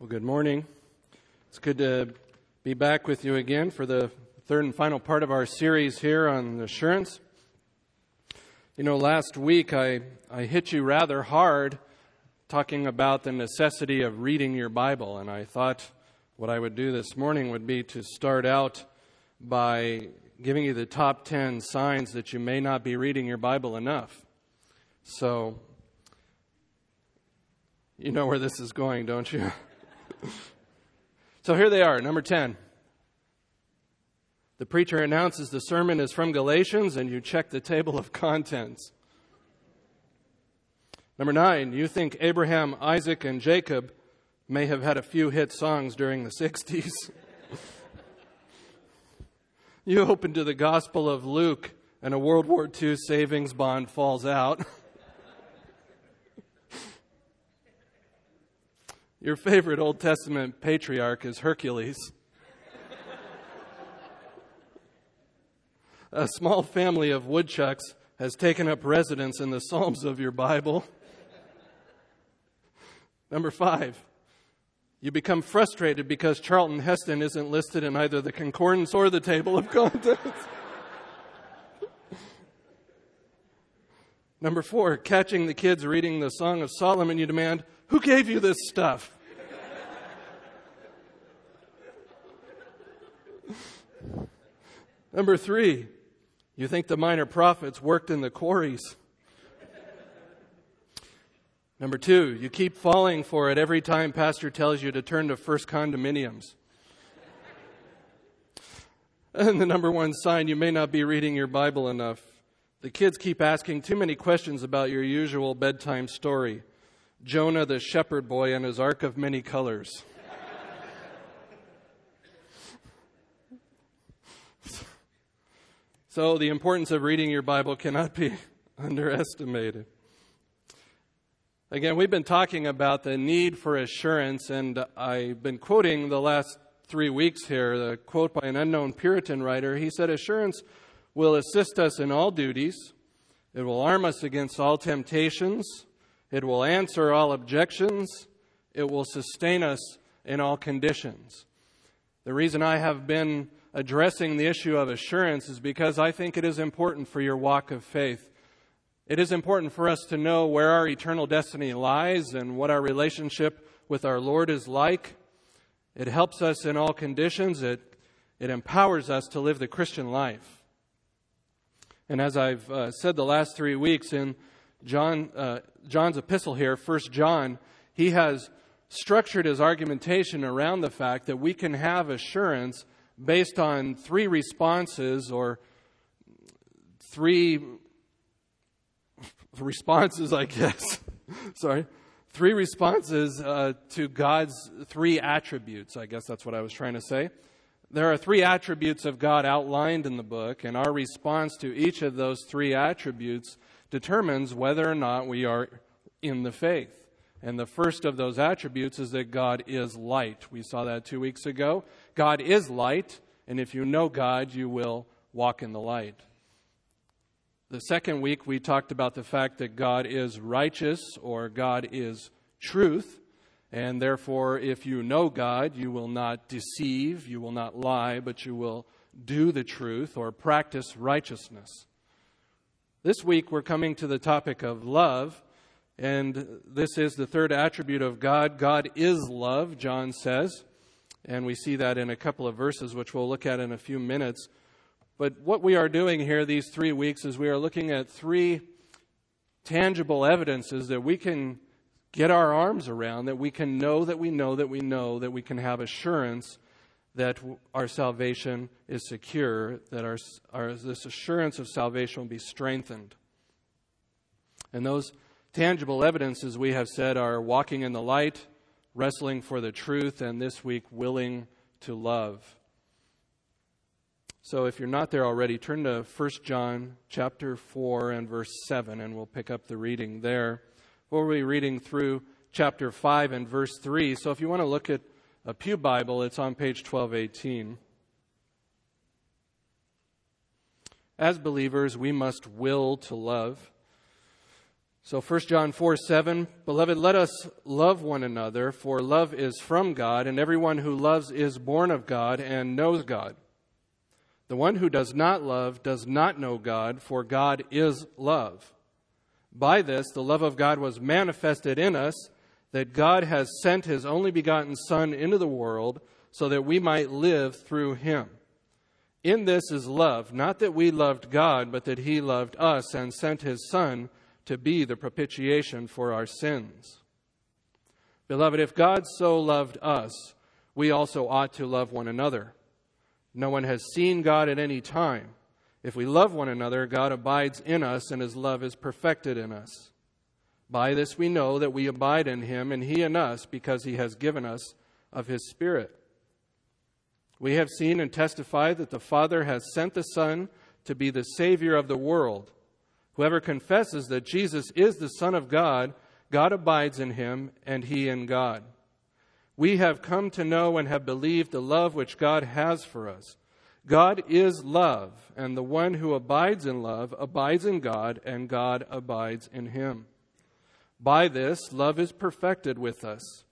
Well, good morning. It's good to be back with you again for the third and final part of our series here on assurance. You know, last week I, I hit you rather hard talking about the necessity of reading your Bible, and I thought what I would do this morning would be to start out by giving you the top 10 signs that you may not be reading your Bible enough. So, you know where this is going, don't you? so here they are, number 10. The preacher announces the sermon is from Galatians, and you check the table of contents. Number nine, you think Abraham, Isaac, and Jacob may have had a few hit songs during the 60s. you open to the Gospel of Luke, and a World War II savings bond falls out. Your favorite Old Testament patriarch is Hercules. A small family of woodchucks has taken up residence in the Psalms of your Bible. Number five, you become frustrated because Charlton Heston isn't listed in either the concordance or the table of contents. Number four, catching the kids reading the Song of Solomon, you demand, Who gave you this stuff? Number three, you think the minor prophets worked in the quarries. Number two, you keep falling for it every time Pastor tells you to turn to first condominiums. And the number one sign you may not be reading your Bible enough. The kids keep asking too many questions about your usual bedtime story Jonah the shepherd boy and his ark of many colors. So, the importance of reading your Bible cannot be underestimated. Again, we've been talking about the need for assurance, and I've been quoting the last three weeks here the quote by an unknown Puritan writer. He said, Assurance will assist us in all duties, it will arm us against all temptations, it will answer all objections, it will sustain us in all conditions. The reason I have been addressing the issue of assurance is because I think it is important for your walk of faith. It is important for us to know where our eternal destiny lies and what our relationship with our Lord is like. It helps us in all conditions. It, it empowers us to live the Christian life. And as I've uh, said the last three weeks in John, uh, John's epistle here, First John, he has structured his argumentation around the fact that we can have assurance based on three responses or three responses, I guess. Sorry. Three responses uh, to God's three attributes. I guess that's what I was trying to say. There are three attributes of God outlined in the book, and our response to each of those three attributes determines whether or not we are in the faith. And the first of those attributes is that God is light. We saw that two weeks ago. God is light, and if you know God, you will walk in the light. The second week, we talked about the fact that God is righteous or God is truth. And therefore, if you know God, you will not deceive, you will not lie, but you will do the truth or practice righteousness. This week, we're coming to the topic of love. And this is the third attribute of God. God is love, John says. And we see that in a couple of verses, which we'll look at in a few minutes. But what we are doing here these three weeks is we are looking at three tangible evidences that we can get our arms around, that we can know that we know that we know, that we can have assurance that our salvation is secure, that our, our, this assurance of salvation will be strengthened. And those tangible evidences we have said are walking in the light, wrestling for the truth, and this week, willing to love. So if you're not there already, turn to 1 John chapter 4 and verse 7, and we'll pick up the reading there. We'll be reading through chapter 5 and verse 3. So if you want to look at a Pew Bible, it's on page 1218. As believers, we must will to love. So 1 John 4 7, Beloved, let us love one another, for love is from God, and everyone who loves is born of God and knows God. The one who does not love does not know God, for God is love. By this, the love of God was manifested in us, that God has sent his only begotten Son into the world so that we might live through him. In this is love, not that we loved God, but that he loved us and sent his Son to be the propitiation for our sins. Beloved, if God so loved us, we also ought to love one another. No one has seen God at any time. If we love one another, God abides in us, and his love is perfected in us. By this we know that we abide in him, and he in us, because he has given us of his Spirit. We have seen and testified that the Father has sent the Son to be the Savior of the world. Whoever confesses that Jesus is the Son of God, God abides in him, and he in God. We have come to know and have believed the love which God has for us. God is love, and the one who abides in love abides in God, and God abides in him. By this, love is perfected with us,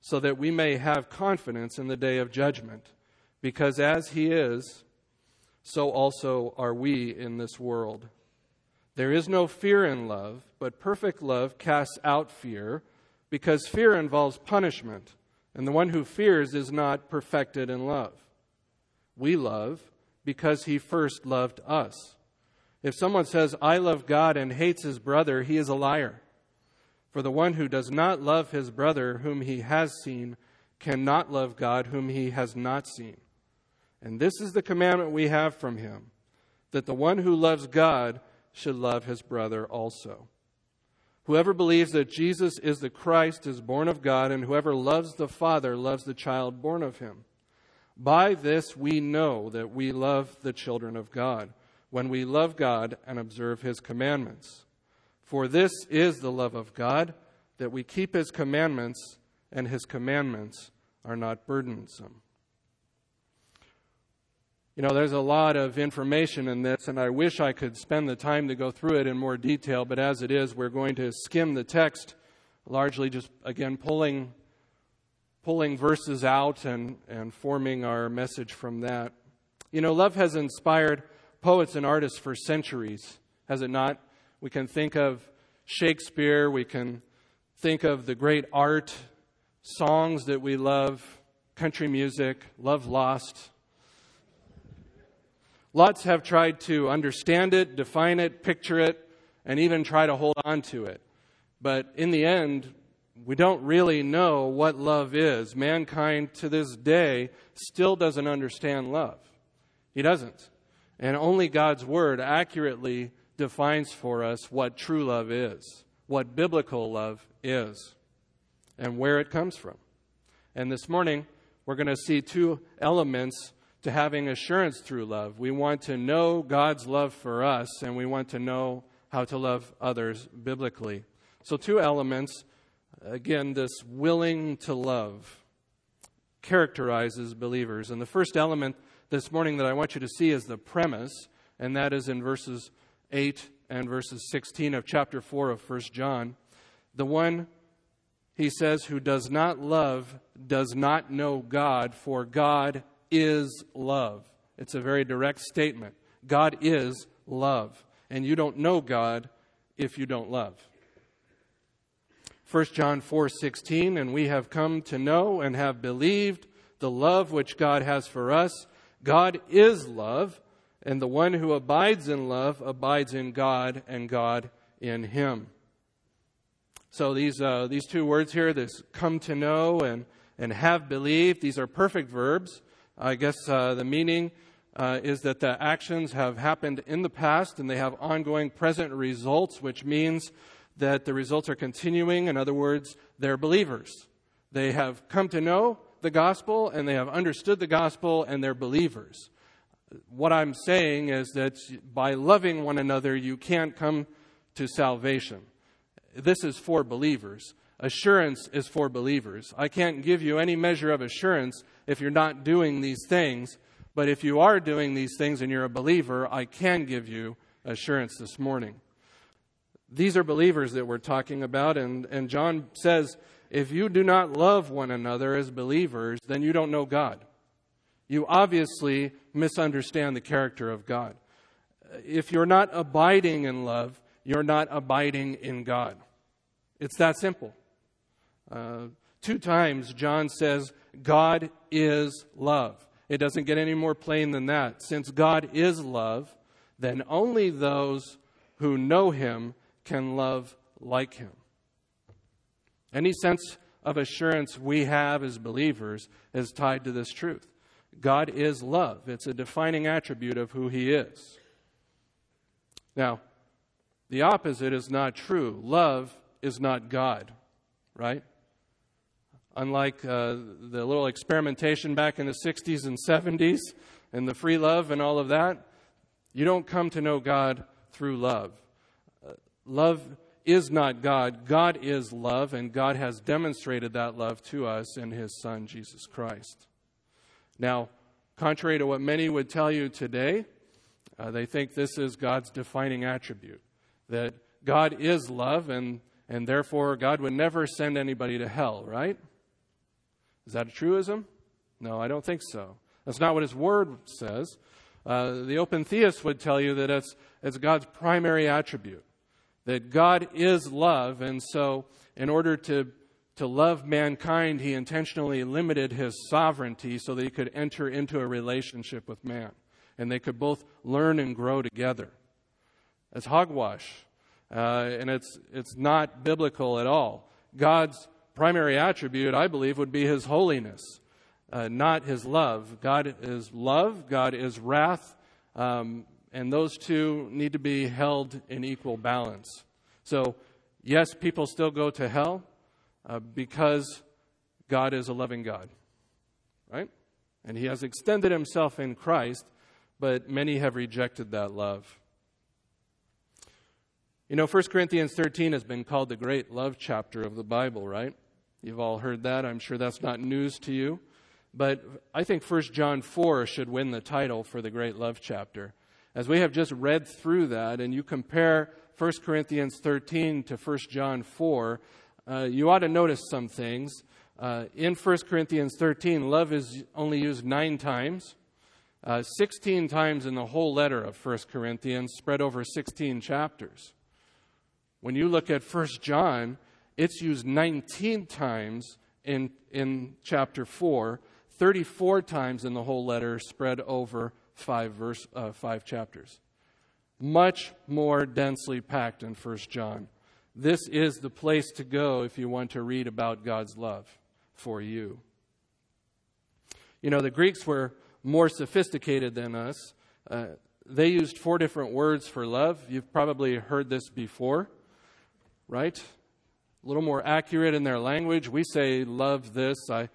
so that we may have confidence in the day of judgment, because as he is, so also are we in this world. There is no fear in love, but perfect love casts out fear, because fear involves punishment, and the one who fears is not perfected in love. We love because he first loved us. If someone says, I love God and hates his brother, he is a liar. For the one who does not love his brother whom he has seen cannot love God whom he has not seen. And this is the commandment we have from him that the one who loves God should love his brother also. Whoever believes that Jesus is the Christ is born of God, and whoever loves the Father loves the child born of him. By this we know that we love the children of God, when we love God and observe his commandments. For this is the love of God, that we keep his commandments, and his commandments are not burdensome. You know, there's a lot of information in this, and I wish I could spend the time to go through it in more detail, but as it is, we're going to skim the text, largely just, again, pulling, pulling verses out and, and forming our message from that. You know, love has inspired poets and artists for centuries, has it not? We can think of Shakespeare, we can think of the great art, songs that we love, country music, Love Lost Lots have tried to understand it, define it, picture it, and even try to hold on to it. But in the end, we don't really know what love is. Mankind to this day still doesn't understand love. He doesn't. And only God's Word accurately defines for us what true love is, what biblical love is, and where it comes from. And this morning, we're going to see two elements to having assurance through love. We want to know God's love for us, and we want to know how to love others biblically. So, two elements. Again, this willing to love characterizes believers. And the first element this morning that I want you to see is the premise, and that is in verses 8 and verses 16 of chapter 4 of 1 John. The one, he says, who does not love does not know God, for God is love. It's a very direct statement. God is love. And you don't know God if you don't love. 1 John 4:16 and we have come to know and have believed the love which God has for us. God is love, and the one who abides in love abides in God and God in him. So these uh, these two words here, this come to know and and have believed, these are perfect verbs. I guess uh, the meaning uh, is that the actions have happened in the past and they have ongoing present results, which means that the results are continuing. In other words, they're believers. They have come to know the gospel and they have understood the gospel and they're believers. What I'm saying is that by loving one another, you can't come to salvation. This is for believers. Assurance is for believers. I can't give you any measure of assurance if you're not doing these things. But if you are doing these things and you're a believer, I can give you assurance this morning. These are believers that we're talking about, and, and John says, if you do not love one another as believers, then you don't know God. You obviously misunderstand the character of God. If you're not abiding in love, you're not abiding in God. It's that simple. Uh, two times, John says, God is love. It doesn't get any more plain than that. Since God is love, then only those who know him can love like him. Any sense of assurance we have as believers is tied to this truth. God is love, it's a defining attribute of who he is. Now, the opposite is not true. Love is not God, right? Unlike uh, the little experimentation back in the 60s and 70s and the free love and all of that, you don't come to know God through love. Uh, love is not God. God is love, and God has demonstrated that love to us in His Son, Jesus Christ. Now, contrary to what many would tell you today, uh, they think this is God's defining attribute that God is love, and, and therefore God would never send anybody to hell, right? Is that a truism? No, I don't think so. That's not what His Word says. Uh, the open theist would tell you that it's, it's God's primary attribute that God is love, and so in order to, to love mankind, he intentionally limited his sovereignty so that he could enter into a relationship with man. And they could both learn and grow together. It's hogwash, uh, and it's, it's not biblical at all. God's primary attribute, I believe, would be his holiness, uh, not his love. God is love, God is wrath. Um, and those two need to be held in equal balance. So, yes, people still go to hell uh, because God is a loving God, right? And He has extended Himself in Christ, but many have rejected that love. You know, 1 Corinthians 13 has been called the great love chapter of the Bible, right? You've all heard that. I'm sure that's not news to you. But I think 1 John 4 should win the title for the great love chapter. As we have just read through that, and you compare 1 Corinthians 13 to 1 John 4, uh, you ought to notice some things. Uh, in 1 Corinthians 13, love is only used nine times, uh, 16 times in the whole letter of 1 Corinthians, spread over 16 chapters. When you look at 1 John, it's used 19 times in, in chapter 4, 34 times in the whole letter, spread over five, verse, uh, five chapters. Much more densely packed in 1 John. This is the place to go if you want to read about God's love for you. You know, the Greeks were more sophisticated than us. Uh, they used four different words for love. You've probably heard this before, right? A little more accurate in their language. We say, love this, I,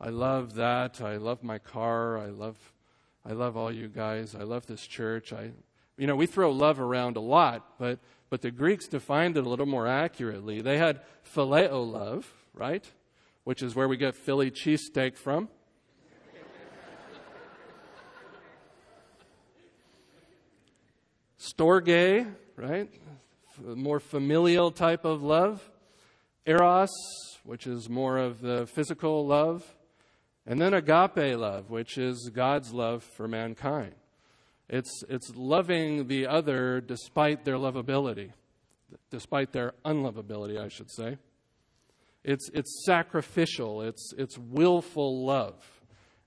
I love that, I love my car, I love I love all you guys. I love this church. I, you know, we throw love around a lot, but, but the Greeks defined it a little more accurately. They had phileo love, right? Which is where we get Philly cheesesteak from. Storge, right? More familial type of love. Eros, which is more of the physical love. And then agape love, which is God's love for mankind. It's, it's loving the other despite their lovability, despite their unlovability, I should say. It's, it's sacrificial, it's, it's willful love.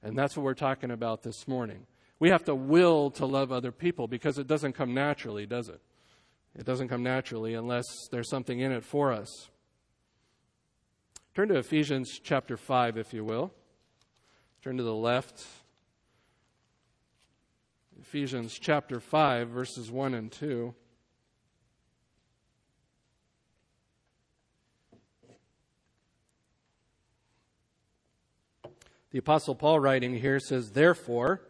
And that's what we're talking about this morning. We have to will to love other people because it doesn't come naturally, does it? It doesn't come naturally unless there's something in it for us. Turn to Ephesians chapter 5, if you will. Turn to the left. Ephesians chapter 5, verses 1 and 2. The Apostle Paul, writing here, says, Therefore,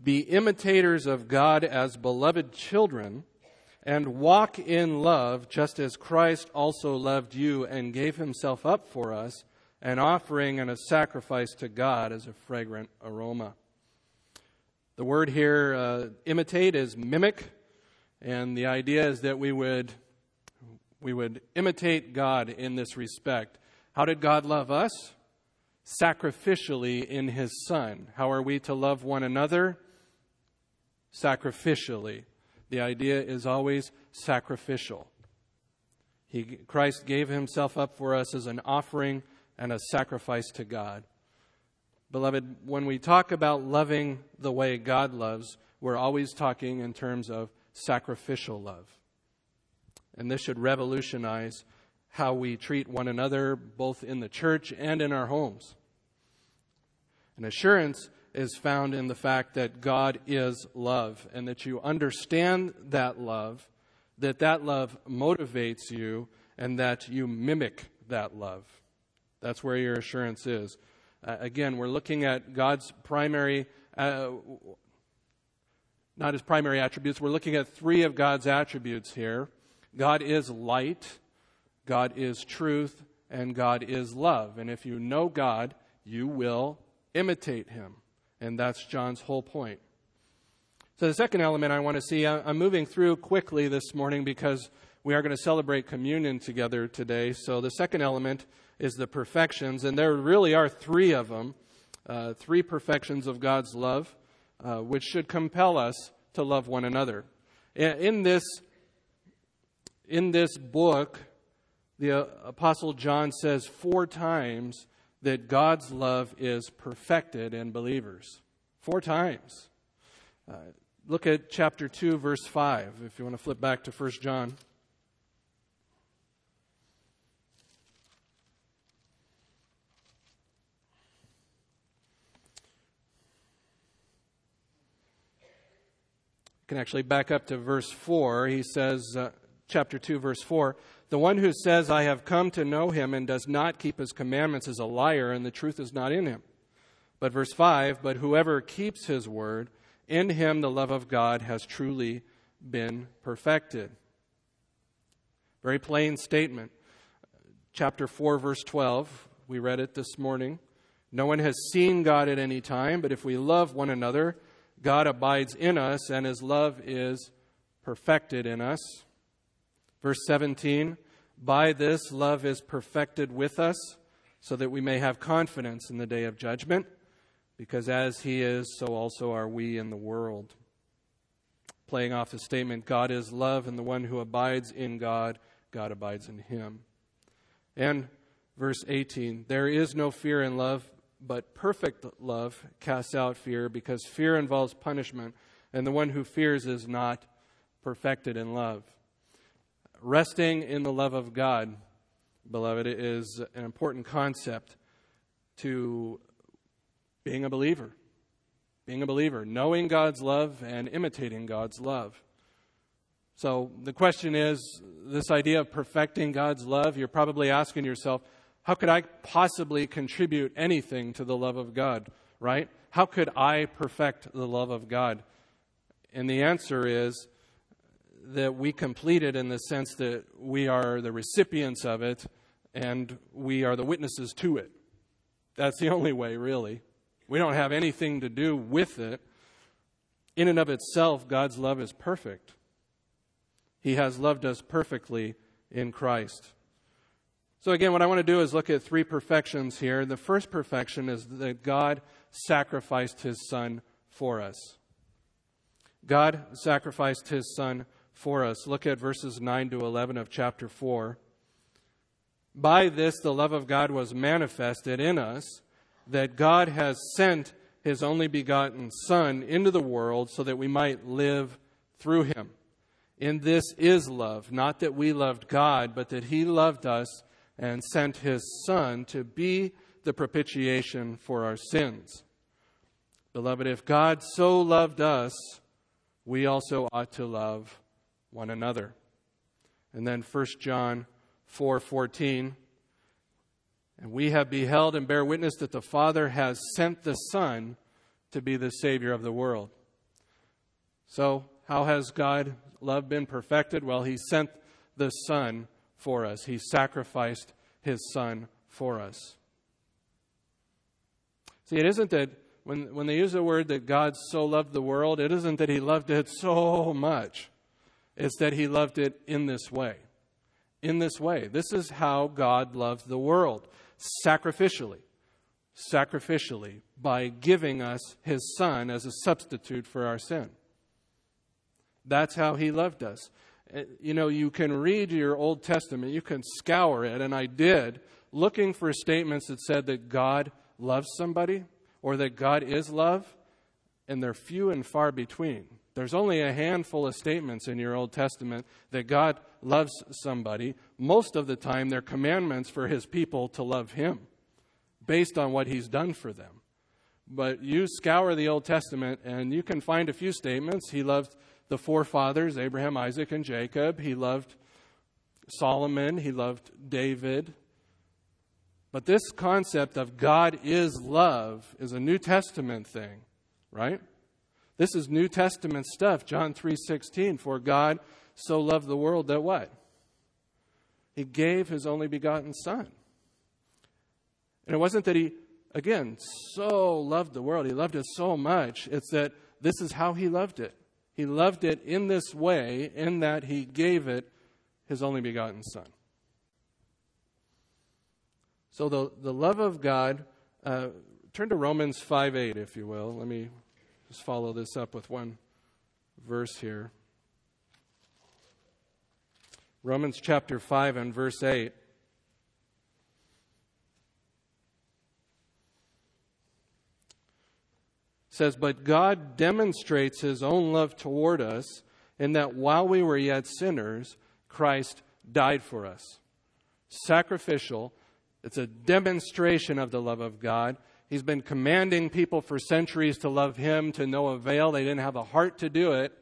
be imitators of God as beloved children, and walk in love, just as Christ also loved you and gave himself up for us an offering and a sacrifice to God as a fragrant aroma. The word here, uh, imitate, is mimic, and the idea is that we would We would imitate God in this respect. How did God love us? Sacrificially in His Son. How are we to love one another? Sacrificially. The idea is always sacrificial. He, Christ gave Himself up for us as an offering and a sacrifice to God. Beloved, when we talk about loving the way God loves, we're always talking in terms of sacrificial love. And this should revolutionize how we treat one another, both in the church and in our homes. An assurance is found in the fact that God is love and that you understand that love, that that love motivates you, and that you mimic that love. That's where your assurance is. Uh, again, we're looking at God's primary, uh, not his primary attributes. We're looking at three of God's attributes here God is light, God is truth, and God is love. And if you know God, you will imitate him. And that's John's whole point. So, the second element I want to see, I'm moving through quickly this morning because we are going to celebrate communion together today. So, the second element is the perfections, and there really are three of them uh, three perfections of God's love, uh, which should compel us to love one another. In this, in this book, the uh, Apostle John says four times that God's love is perfected in believers. Four times. Uh, look at chapter 2, verse 5, if you want to flip back to 1 John. Can actually back up to verse 4. He says, uh, chapter 2, verse 4 The one who says, I have come to know him and does not keep his commandments is a liar, and the truth is not in him. But verse 5 But whoever keeps his word, in him the love of God has truly been perfected. Very plain statement. Chapter 4, verse 12, we read it this morning. No one has seen God at any time, but if we love one another, God abides in us and his love is perfected in us. Verse 17 By this love is perfected with us, so that we may have confidence in the day of judgment, because as he is, so also are we in the world. Playing off the statement, God is love, and the one who abides in God, God abides in him. And verse 18 There is no fear in love but perfect love casts out fear because fear involves punishment, and the one who fears is not perfected in love. Resting in the love of God, beloved, is an important concept to being a believer. Being a believer, knowing God's love and imitating God's love. So the question is this idea of perfecting God's love, you're probably asking yourself, how could I possibly contribute anything to the love of God, right? How could I perfect the love of God? And the answer is that we complete it in the sense that we are the recipients of it and we are the witnesses to it. That's the only way, really. We don't have anything to do with it. In and of itself, God's love is perfect. He has loved us perfectly in Christ. So, again, what I want to do is look at three perfections here. The first perfection is that God sacrificed his son for us. God sacrificed his son for us. Look at verses 9 to 11 of chapter 4. By this, the love of God was manifested in us, that God has sent his only begotten Son into the world so that we might live through him. In this is love, not that we loved God, but that he loved us and sent his Son to be the propitiation for our sins. Beloved, if God so loved us, we also ought to love one another. And then 1 John 4:14 And we have beheld and bear witness that the Father has sent the Son to be the savior of the world. So, how has God love been perfected? Well, he sent the Son for us. He sacrificed his son for us. See, it isn't that when, when they use the word that God so loved the world, it isn't that he loved it so much. It's that he loved it in this way. in this way. This is how God loved the world sacrificially. Sacrificially, by giving us his son as a substitute for our sin. That's how he loved us. Uh, you know, you can read your Old Testament, you can scour it, and I did, looking for statements that said that God loves somebody or that God is love, and they're few and far between. There's only a handful of statements in your Old Testament that God loves somebody. Most of the time, they're commandments for his people to love him based on what he's done for them. But you scour the Old Testament and you can find a few statements. He loved the forefathers, Abraham, Isaac, and Jacob. He loved Solomon. He loved David. But this concept of God is love is a New Testament thing, right? This is New Testament stuff. John 3:16, for God so loved the world that what? He gave his only begotten son. And it wasn't that he again so loved the world. He loved it so much. It's that this is how he loved it. He loved it in this way in that he gave it his only begotten son. So the, the love of God, uh, turn to Romans 5 8, if you will. Let me just follow this up with one verse here. Romans chapter 5 and verse 8. Says, But God demonstrates his own love toward us in that while we were yet sinners, Christ died for us. Sacrificial, it's a demonstration of the love of God. He's been commanding people for centuries to love him to no avail. They didn't have the heart to do it.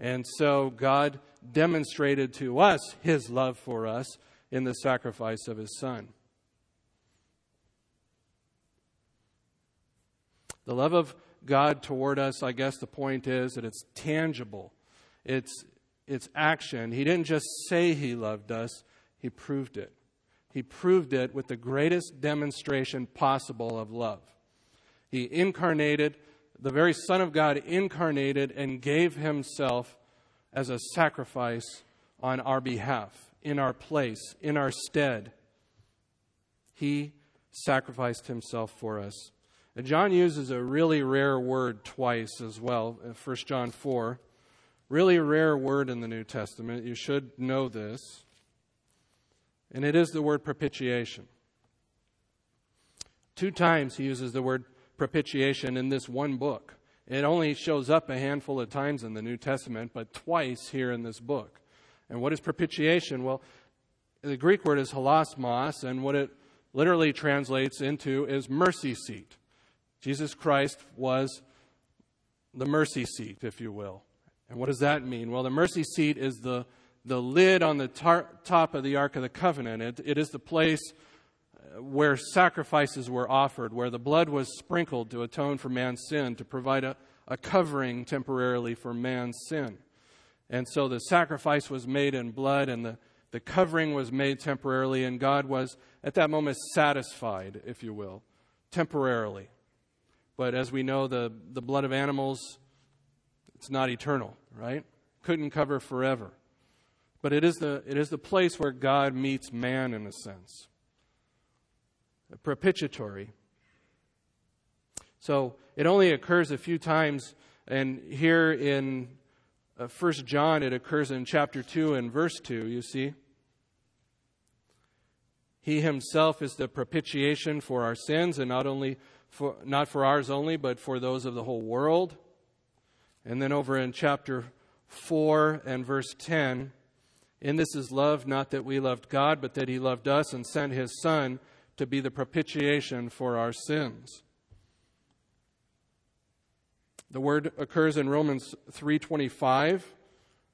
And so God demonstrated to us his love for us in the sacrifice of his son. The love of God toward us, I guess the point is that it's tangible. It's it's action. He didn't just say he loved us, he proved it. He proved it with the greatest demonstration possible of love. He incarnated, the very Son of God incarnated and gave himself as a sacrifice on our behalf, in our place, in our stead. He sacrificed himself for us. And John uses a really rare word twice as well, uh, 1 John 4. Really rare word in the New Testament. You should know this and it is the word propitiation. Two times he uses the word propitiation in this one book. It only shows up a handful of times in the New Testament, but twice here in this book. And what is propitiation? Well, the Greek word is hilasmos, and what it literally translates into is mercy seat. Jesus Christ was the mercy seat, if you will. And what does that mean? Well, the mercy seat is the the lid on the tar- top of the Ark of the Covenant. It, it is the place uh, where sacrifices were offered, where the blood was sprinkled to atone for man's sin, to provide a, a covering temporarily for man's sin. And so the sacrifice was made in blood, and the, the covering was made temporarily, and God was at that moment satisfied, if you will, temporarily. But as we know, the, the blood of animals, it's not eternal, right? Couldn't cover forever but it is the, it is the place where God meets man in a sense. A propitiatory. So it only occurs a few times, and here in uh, John it occurs in chapter 2 and verse 2, you see. He himself is the propitiation for our sins, and not only for, not for ours only, but for those of the whole world. And then over in chapter 4 and verse 10, in this is love, not that we loved God, but that He loved us and sent His Son to be the propitiation for our sins. The word occurs in Romans 3:25.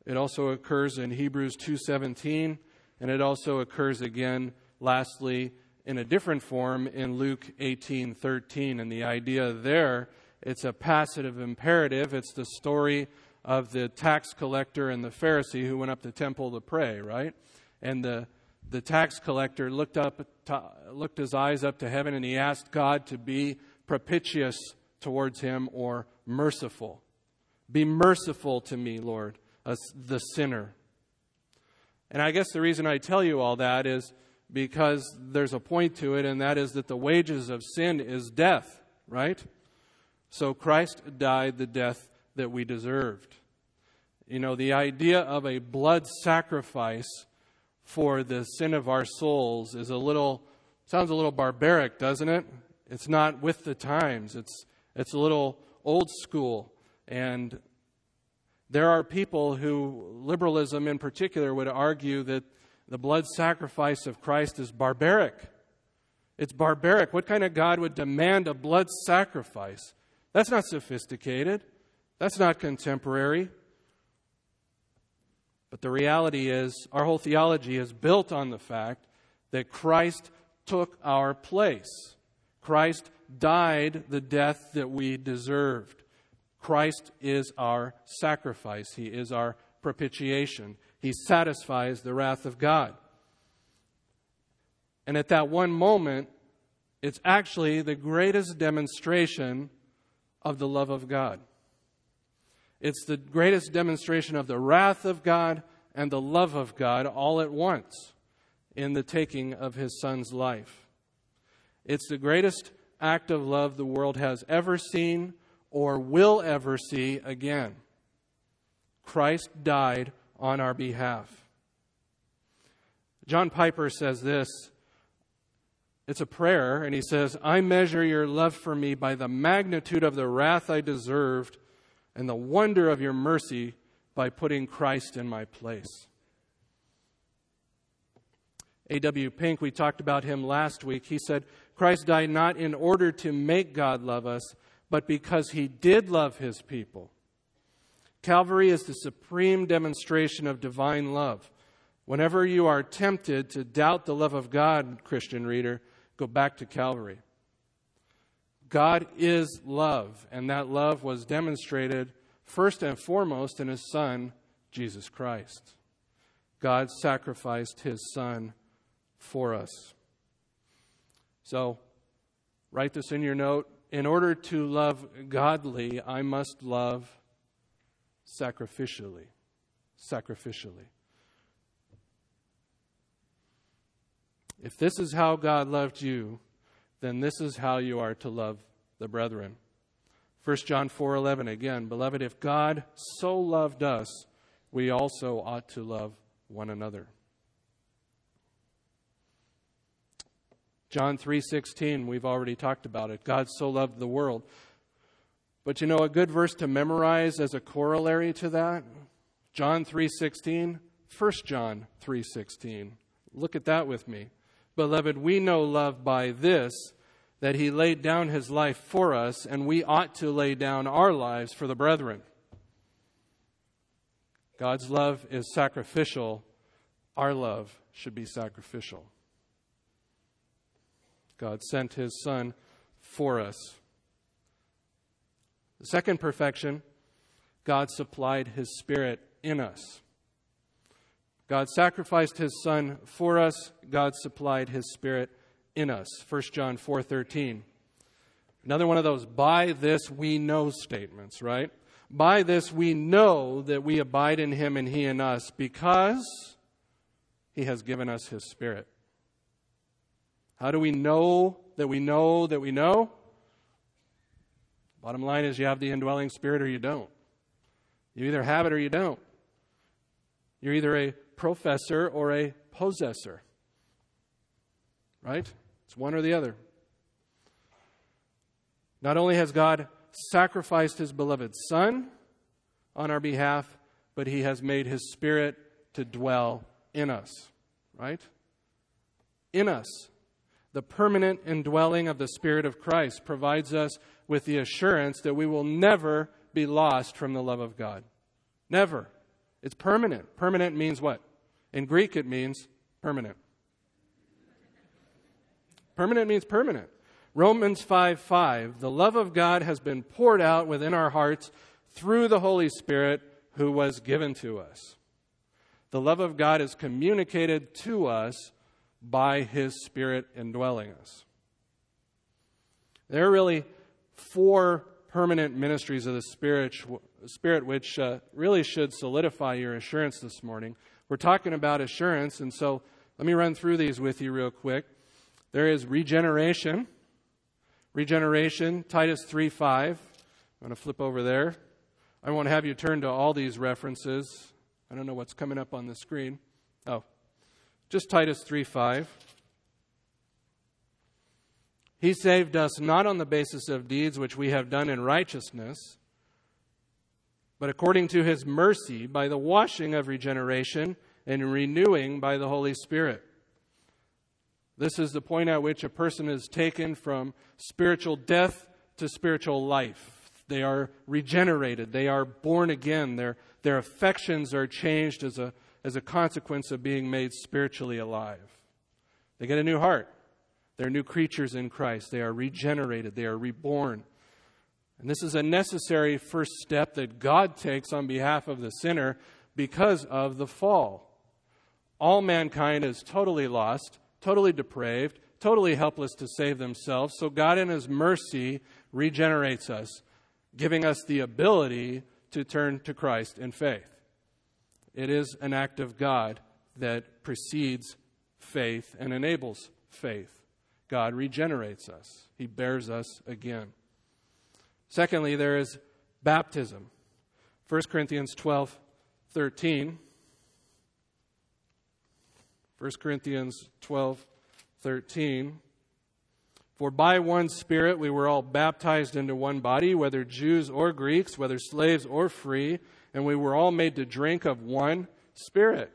It also occurs in Hebrews 2:17, and it also occurs again lastly in a different form in Luke 18:13. And the idea there, it's a passive imperative. It's the story of the tax collector and the Pharisee who went up to the temple to pray, right? And the, the tax collector looked up, looked his eyes up to heaven and he asked God to be propitious towards him or merciful. Be merciful to me, Lord, the sinner. And I guess the reason I tell you all that is because there's a point to it, and that is that the wages of sin is death, right? So Christ died the death that we deserved. You know, the idea of a blood sacrifice for the sin of our souls is a little, sounds a little barbaric, doesn't it? It's not with the times. It's, it's a little old school. And there are people who, liberalism in particular, would argue that the blood sacrifice of Christ is barbaric. It's barbaric. What kind of God would demand a blood sacrifice? That's not sophisticated. That's not contemporary. But the reality is, our whole theology is built on the fact that Christ took our place. Christ died the death that we deserved. Christ is our sacrifice, He is our propitiation. He satisfies the wrath of God. And at that one moment, it's actually the greatest demonstration of the love of God. It's the greatest demonstration of the wrath of God and the love of God all at once in the taking of his son's life. It's the greatest act of love the world has ever seen or will ever see again. Christ died on our behalf. John Piper says this it's a prayer, and he says, I measure your love for me by the magnitude of the wrath I deserved and the wonder of your mercy by putting Christ in my place. A.W. Pink, we talked about him last week. He said, Christ died not in order to make God love us, but because he did love his people. Calvary is the supreme demonstration of divine love. Whenever you are tempted to doubt the love of God, Christian reader, go back to Calvary. God is love, and that love was demonstrated first and foremost in His Son, Jesus Christ. God sacrificed His Son for us. So, write this in your note. In order to love godly, I must love sacrificially. Sacrificially. If this is how God loved you, then this is how you are to love the brethren. 1 John 4:11 again, beloved, if God so loved us, we also ought to love one another. John 3:16, we've already talked about it. God so loved the world. But you know a good verse to memorize as a corollary to that? John 3:16, 1 John 3:16. Look at that with me. Beloved, we know love by this that he laid down his life for us, and we ought to lay down our lives for the brethren. God's love is sacrificial. Our love should be sacrificial. God sent his Son for us. The second perfection, God supplied his Spirit in us. God sacrificed his son for us. God supplied his spirit in us. 1 John 4:13. Another one of those by this we know statements, right? By this we know that we abide in him and he in us because he has given us his spirit. How do we know that we know that we know? Bottom line is you have the indwelling spirit or you don't. You either have it or you don't. You're either a professor or a possessor. Right? It's one or the other. Not only has God sacrificed his beloved Son on our behalf, but he has made his Spirit to dwell in us. Right? In us. The permanent indwelling of the Spirit of Christ provides us with the assurance that we will never be lost from the love of God. Never. It's permanent. Permanent means what? In Greek, it means permanent. Permanent means permanent. Romans 5 5, the love of God has been poured out within our hearts through the Holy Spirit who was given to us. The love of God is communicated to us by His Spirit indwelling us. There are really four permanent ministries of the Spirit, Spirit which uh, really should solidify your assurance this morning. We're talking about assurance, and so let me run through these with you real quick. There is regeneration. Regeneration, Titus 3 5. I'm going to flip over there. I won't have you turn to all these references. I don't know what's coming up on the screen. Oh, just Titus 3 5. He saved us not on the basis of deeds which we have done in righteousness, but according to his mercy by the washing of regeneration and renewing by the Holy Spirit. This is the point at which a person is taken from spiritual death to spiritual life. They are regenerated, they are born again, their, their affections are changed as a, as a consequence of being made spiritually alive. They get a new heart. They're new creatures in Christ. They are regenerated. They are reborn. And this is a necessary first step that God takes on behalf of the sinner because of the fall. All mankind is totally lost, totally depraved, totally helpless to save themselves. So God, in His mercy, regenerates us, giving us the ability to turn to Christ in faith. It is an act of God that precedes faith and enables faith. God regenerates us, He bears us again. Secondly, there is baptism. 1 Corinthians 12 13. 1 Corinthians 12 13. For by one Spirit we were all baptized into one body, whether Jews or Greeks, whether slaves or free, and we were all made to drink of one Spirit.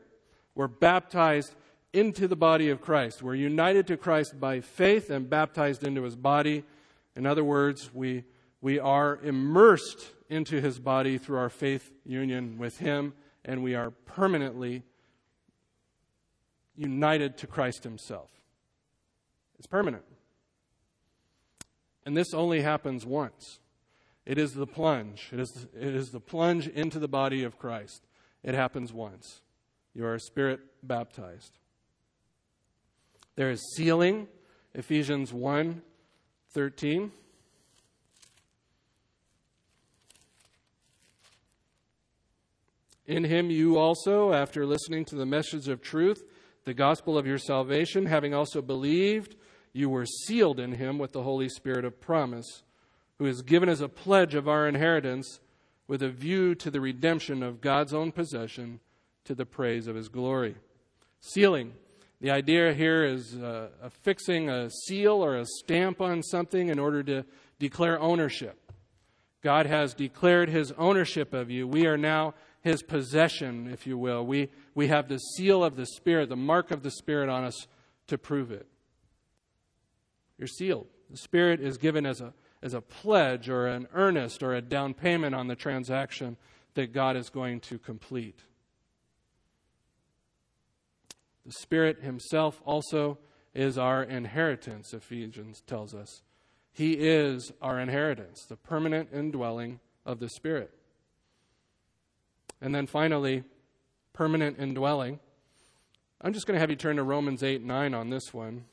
We're baptized into the body of Christ. We're united to Christ by faith and baptized into his body. In other words, we, we are immersed into his body through our faith union with him, and we are permanently united to Christ himself. It's permanent. And this only happens once. It is the plunge. It is the, it is the plunge into the body of Christ. It happens once. You are spirit baptized. There is sealing, Ephesians 1 13. In him you also, after listening to the message of truth, the gospel of your salvation, having also believed, you were sealed in him with the Holy Spirit of promise, who is given as a pledge of our inheritance with a view to the redemption of God's own possession to the praise of his glory. Sealing the idea here is uh, affixing a seal or a stamp on something in order to declare ownership. God has declared his ownership of you. We are now his possession, if you will. We, we have the seal of the Spirit, the mark of the Spirit on us to prove it. You're sealed. The Spirit is given as a, as a pledge or an earnest or a down payment on the transaction that God is going to complete. The Spirit Himself also is our inheritance, Ephesians tells us. He is our inheritance, the permanent indwelling of the Spirit. And then finally, permanent indwelling. I'm just going to have you turn to Romans 8 9 on this one.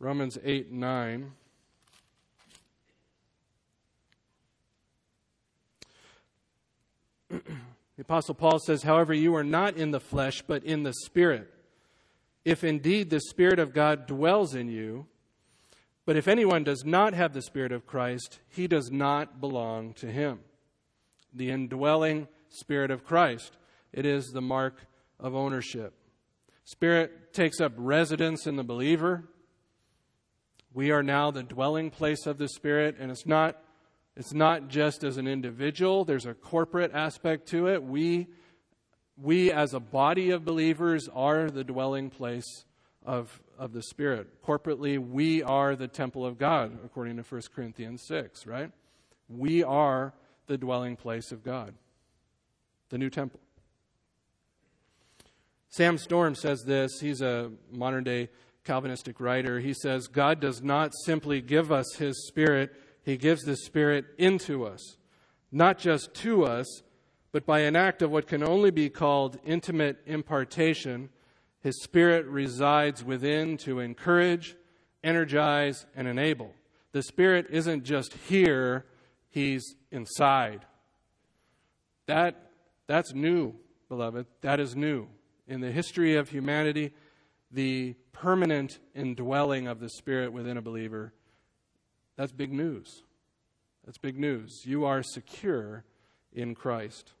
Romans 8 9. The Apostle Paul says, However, you are not in the flesh, but in the Spirit. If indeed the Spirit of God dwells in you, but if anyone does not have the Spirit of Christ, he does not belong to him. The indwelling Spirit of Christ. It is the mark of ownership. Spirit takes up residence in the believer. We are now the dwelling place of the Spirit, and it's not it's not just as an individual, there's a corporate aspect to it. We, we as a body of believers, are the dwelling place of, of the Spirit. Corporately, we are the temple of God, according to 1 Corinthians 6, right? We are the dwelling place of God, the new temple. Sam Storms says this. He's a modern day Calvinistic writer. He says, God does not simply give us his spirit he gives the Spirit into us, not just to us, but by an act of what can only be called intimate impartation. His Spirit resides within to encourage, energize, and enable. The Spirit isn't just here, He's inside. That, that's new beloved, that is new. In the history of humanity, the permanent indwelling of the Spirit within a believer, that's big news. That's big news. You are secure in Christ.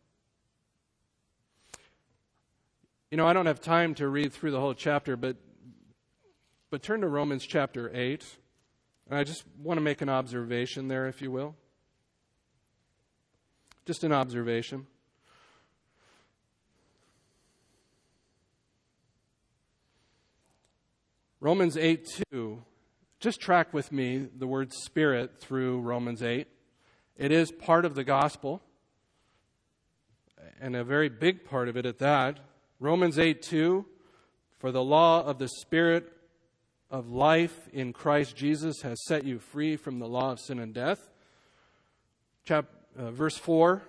You know, I don't have time to read through the whole chapter, but but turn to Romans chapter 8. And I just want to make an observation there, if you will. Just an observation. Romans 8 2. Just track with me the word spirit through Romans 8. It is part of the gospel, and a very big part of it at that. Romans 8 2. For the law of the Spirit of life in Christ Jesus has set you free from the law of sin and death. Chap, uh, verse 4,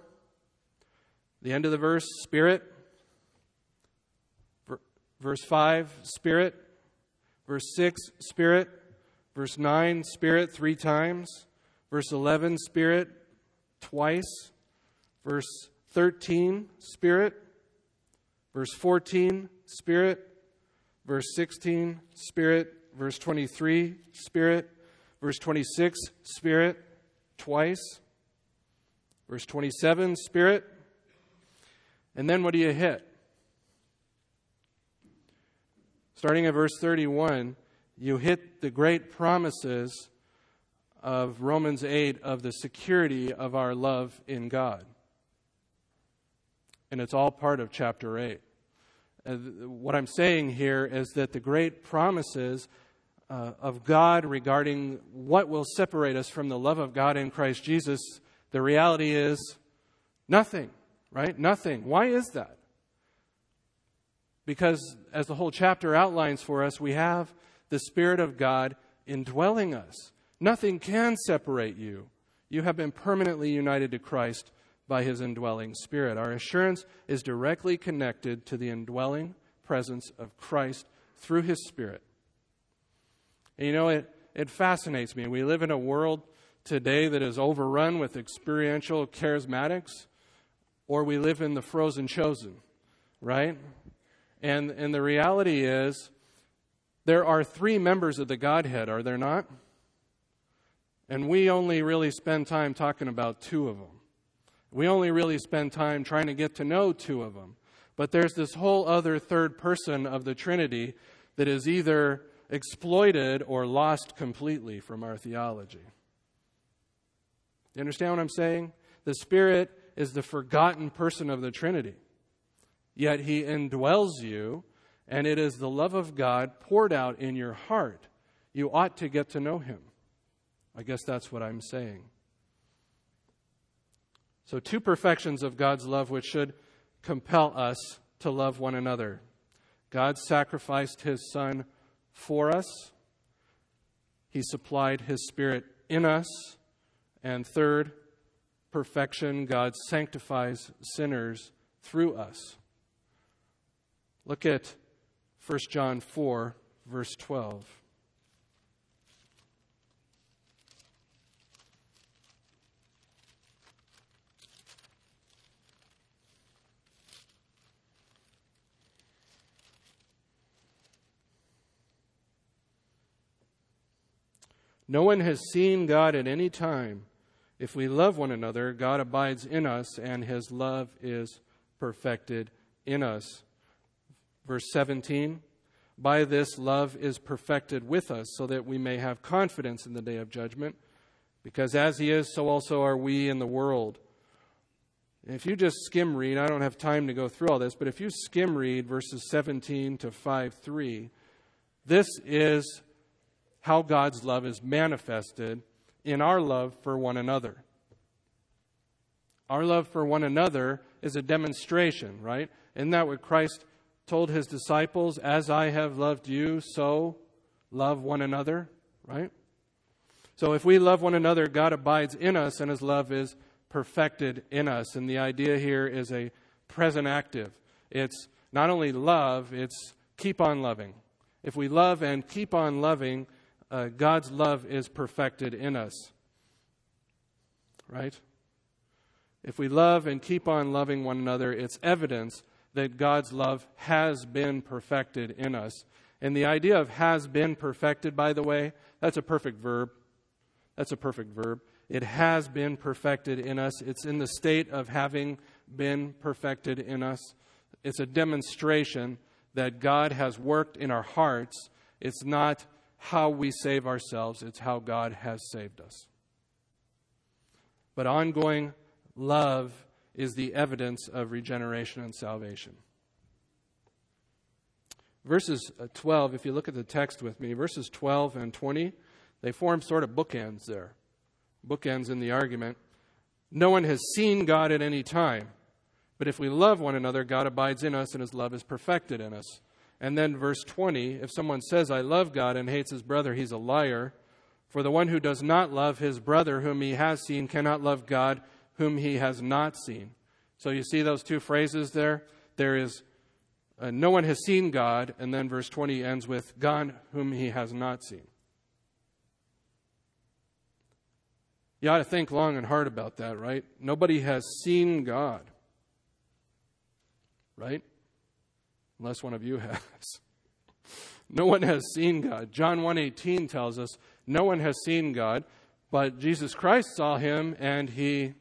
the end of the verse, Spirit. verse 5, Spirit. Verse 6, Spirit. Verse 9, Spirit, three times. Verse 11, Spirit, twice. Verse 13, Spirit. Verse 14, Spirit. Verse 16, Spirit. Verse 23, Spirit. Verse 26, Spirit, twice. Verse 27, Spirit. And then what do you hit? Starting at verse 31, you hit the great promises of Romans 8 of the security of our love in God. And it's all part of chapter 8. Uh, what I'm saying here is that the great promises uh, of God regarding what will separate us from the love of God in Christ Jesus, the reality is nothing, right? Nothing. Why is that? Because, as the whole chapter outlines for us, we have the Spirit of God indwelling us. Nothing can separate you. You have been permanently united to Christ by His indwelling Spirit. Our assurance is directly connected to the indwelling presence of Christ through His Spirit. And you know, it, it fascinates me. We live in a world today that is overrun with experiential charismatics, or we live in the frozen chosen, right? And, and the reality is, there are three members of the Godhead, are there not? And we only really spend time talking about two of them. We only really spend time trying to get to know two of them. But there's this whole other third person of the Trinity that is either exploited or lost completely from our theology. You understand what I'm saying? The Spirit is the forgotten person of the Trinity, yet He indwells you, and it is the love of God poured out in your heart. You ought to get to know Him. I guess that's what I'm saying. So, two perfections of God's love which should compel us to love one another. God sacrificed His Son for us. He supplied His Spirit in us. And third, perfection, God sanctifies sinners through us. Look at 1 John 4, verse 12. No one has seen God at any time. If we love one another, God abides in us, and his love is perfected in us. Verse 17 By this love is perfected with us, so that we may have confidence in the day of judgment, because as he is, so also are we in the world. If you just skim read, I don't have time to go through all this, but if you skim read verses 17 to 5 3, this is how God's love is manifested in our love for one another. Our love for one another is a demonstration, right? Isn't that what Christ told his disciples? As I have loved you, so love one another, right? So if we love one another, God abides in us and his love is perfected in us. And the idea here is a present active. It's not only love, it's keep on loving. If we love and keep on loving, uh, God's love is perfected in us. Right? If we love and keep on loving one another, it's evidence that God's love has been perfected in us. And the idea of has been perfected, by the way, that's a perfect verb. That's a perfect verb. It has been perfected in us. It's in the state of having been perfected in us. It's a demonstration that God has worked in our hearts. It's not how we save ourselves, it's how God has saved us. But ongoing love is the evidence of regeneration and salvation. Verses uh, 12, if you look at the text with me, verses 12 and 20, they form sort of bookends there. Bookends in the argument. No one has seen God at any time. But if we love one another, God abides in us and his love is perfected in us. And then verse 20 if someone says, I love God and hates his brother, he's a liar. For the one who does not love his brother whom he has seen cannot love God whom he has not seen. So you see those two phrases there? There is uh, no one has seen God, and then verse 20 ends with God whom he has not seen. You ought to think long and hard about that, right? Nobody has seen God. Right? Unless one of you has. no one has seen God. John 1:18 tells us no one has seen God, but Jesus Christ saw him and he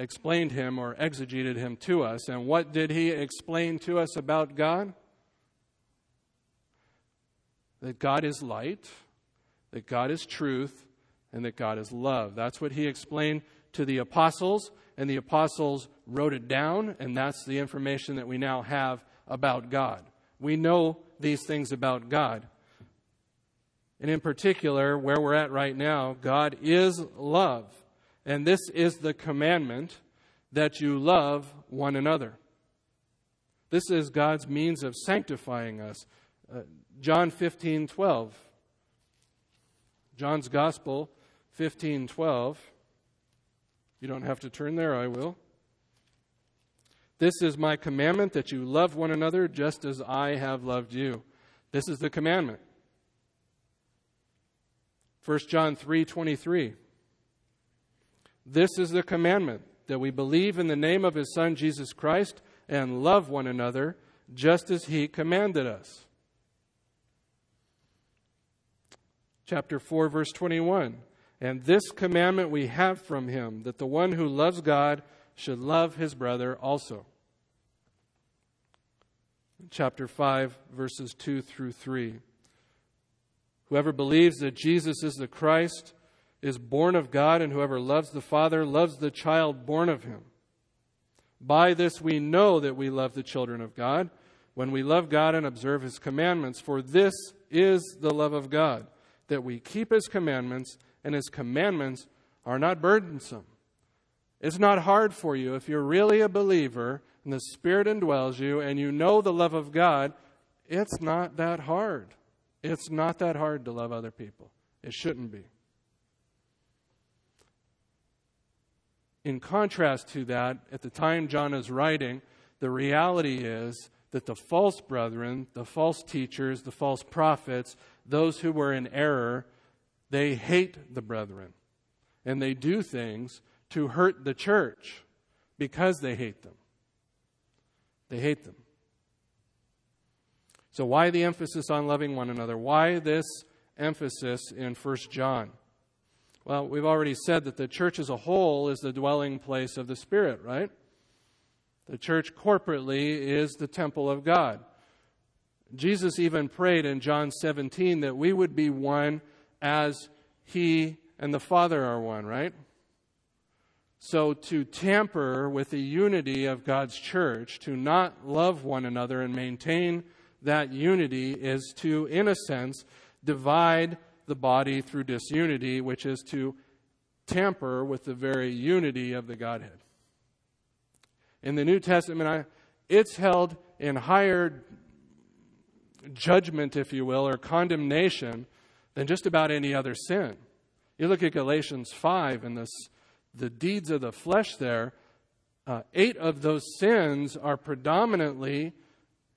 explained him or exegeted him to us. And what did he explain to us about God? That God is light, that God is truth, and that God is love. That's what he explained to the apostles, and the apostles wrote it down, and that's the information that we now have about God. We know these things about God. And in particular, where we're at right now, God is love. And this is the commandment that you love one another. This is God's means of sanctifying us. Uh, John 15 12. John's Gospel 15 12. You don't have to turn there, I will. This is my commandment that you love one another just as I have loved you. This is the commandment. 1 John 3:23 This is the commandment that we believe in the name of his son Jesus Christ and love one another just as he commanded us. Chapter 4 verse 21 And this commandment we have from him that the one who loves God should love his brother also. Chapter 5 verses 2 through 3 Whoever believes that Jesus is the Christ is born of God, and whoever loves the Father loves the child born of him. By this we know that we love the children of God, when we love God and observe his commandments. For this is the love of God, that we keep his commandments, and his commandments are not burdensome. It's not hard for you if you're really a believer and the Spirit indwells you and you know the love of God. It's not that hard. It's not that hard to love other people. It shouldn't be. In contrast to that, at the time John is writing, the reality is that the false brethren, the false teachers, the false prophets, those who were in error, they hate the brethren. And they do things to hurt the church because they hate them. They hate them. So, why the emphasis on loving one another? Why this emphasis in 1 John? Well, we've already said that the church as a whole is the dwelling place of the Spirit, right? The church corporately is the temple of God. Jesus even prayed in John 17 that we would be one as He and the Father are one, right? So, to tamper with the unity of God's church, to not love one another and maintain that unity is to, in a sense, divide the body through disunity, which is to tamper with the very unity of the Godhead. In the New Testament, I, it's held in higher judgment, if you will, or condemnation than just about any other sin. You look at Galatians 5 and this, the deeds of the flesh there, uh, eight of those sins are predominantly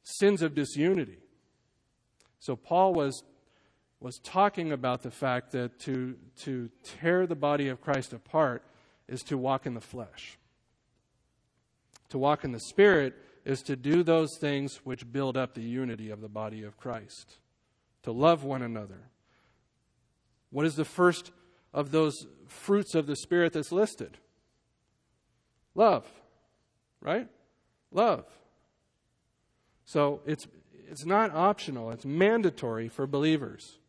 sins of disunity. So Paul was, was talking about the fact that to, to tear the body of Christ apart is to walk in the flesh. To walk in the Spirit is to do those things which build up the unity of the body of Christ, to love one another. What is the first of those fruits of the Spirit that's listed? Love, right? Love. So it's, it's not optional, it's mandatory for believers.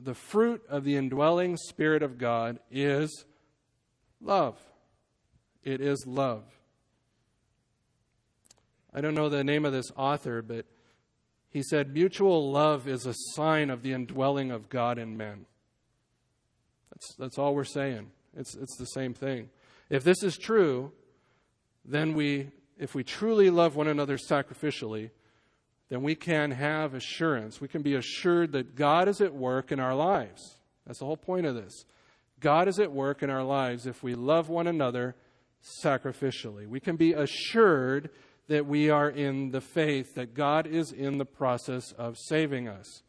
The fruit of the indwelling Spirit of God is love. It is love. I don't know the name of this author, but he said, Mutual love is a sign of the indwelling of God in men. That's, that's all we're saying. It's, it's the same thing. If this is true, then we, if we truly love one another sacrificially, then we can have assurance. We can be assured that God is at work in our lives. That's the whole point of this. God is at work in our lives if we love one another sacrificially. We can be assured that we are in the faith, that God is in the process of saving us.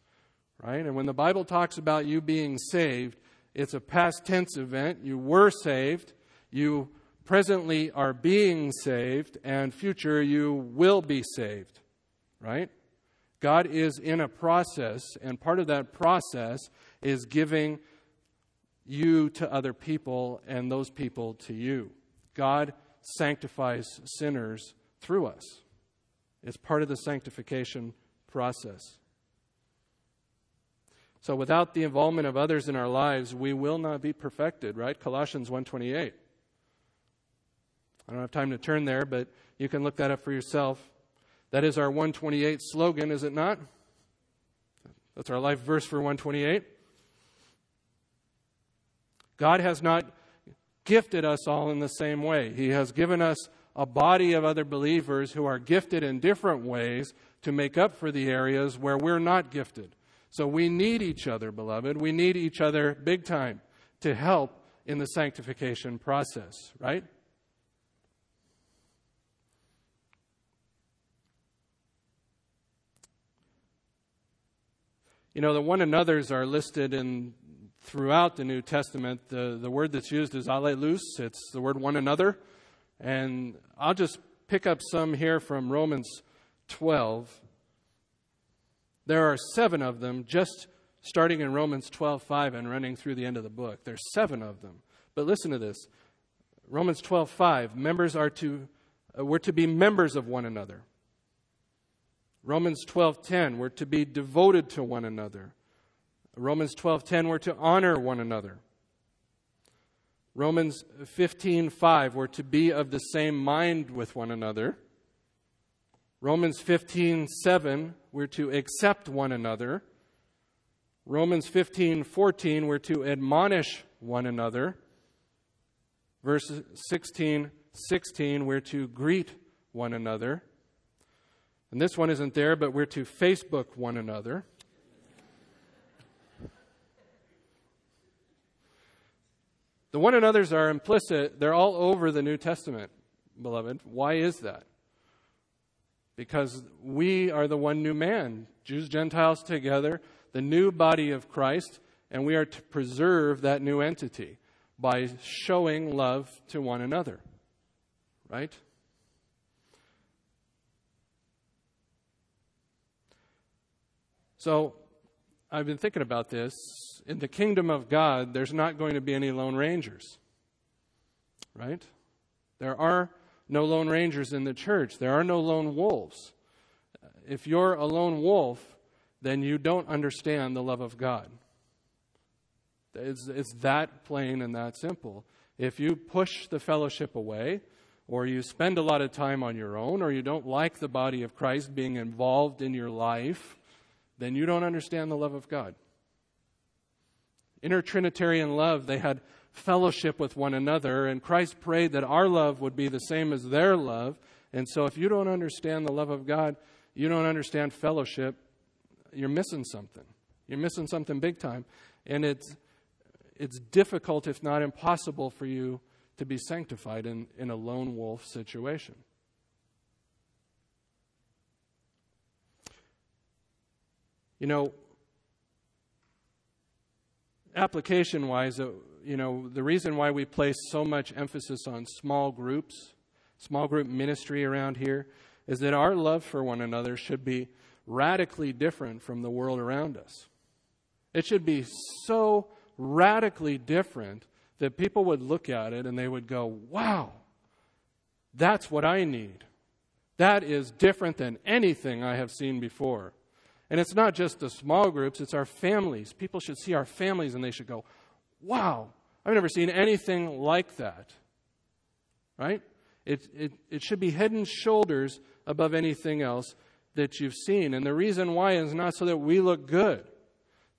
Right? And when the Bible talks about you being saved, it's a past tense event. You were saved. You presently are being saved, and future you will be saved. Right? God is in a process, and part of that process is giving you to other people and those people to you. God sanctifies sinners through us. It's part of the sanctification process. So without the involvement of others in our lives, we will not be perfected, right? Colossians 1:28. I don't have time to turn there, but you can look that up for yourself. That is our 128 slogan, is it not? That's our life verse for 128. God has not gifted us all in the same way. He has given us a body of other believers who are gifted in different ways to make up for the areas where we're not gifted. So we need each other, beloved. We need each other big time to help in the sanctification process, right? You know, the one another's are listed in throughout the New Testament. The, the word that's used is allelous. It's the word one another. And I'll just pick up some here from Romans 12. There are seven of them, just starting in Romans 12 5 and running through the end of the book. There's seven of them. But listen to this Romans 12 5 members are to, uh, we're to be members of one another. Romans 12:10 we're to be devoted to one another. Romans 12:10 we're to honor one another. Romans 15:5 we're to be of the same mind with one another. Romans 15:7 we're to accept one another. Romans 15:14 we're to admonish one another. Verse 16 16 we're to greet one another. And this one isn't there, but we're to Facebook one another. The one another's are implicit, they're all over the New Testament, beloved. Why is that? Because we are the one new man, Jews, Gentiles together, the new body of Christ, and we are to preserve that new entity by showing love to one another. Right? So, I've been thinking about this. In the kingdom of God, there's not going to be any Lone Rangers. Right? There are no Lone Rangers in the church. There are no lone wolves. If you're a lone wolf, then you don't understand the love of God. It's, it's that plain and that simple. If you push the fellowship away, or you spend a lot of time on your own, or you don't like the body of Christ being involved in your life, then you don't understand the love of God. Inner Trinitarian love, they had fellowship with one another, and Christ prayed that our love would be the same as their love. And so, if you don't understand the love of God, you don't understand fellowship, you're missing something. You're missing something big time. And it's, it's difficult, if not impossible, for you to be sanctified in, in a lone wolf situation. You know, application wise, uh, you know, the reason why we place so much emphasis on small groups, small group ministry around here, is that our love for one another should be radically different from the world around us. It should be so radically different that people would look at it and they would go, wow, that's what I need. That is different than anything I have seen before. And it's not just the small groups, it's our families. People should see our families and they should go, wow, I've never seen anything like that. Right? It, it, it should be head and shoulders above anything else that you've seen. And the reason why is not so that we look good.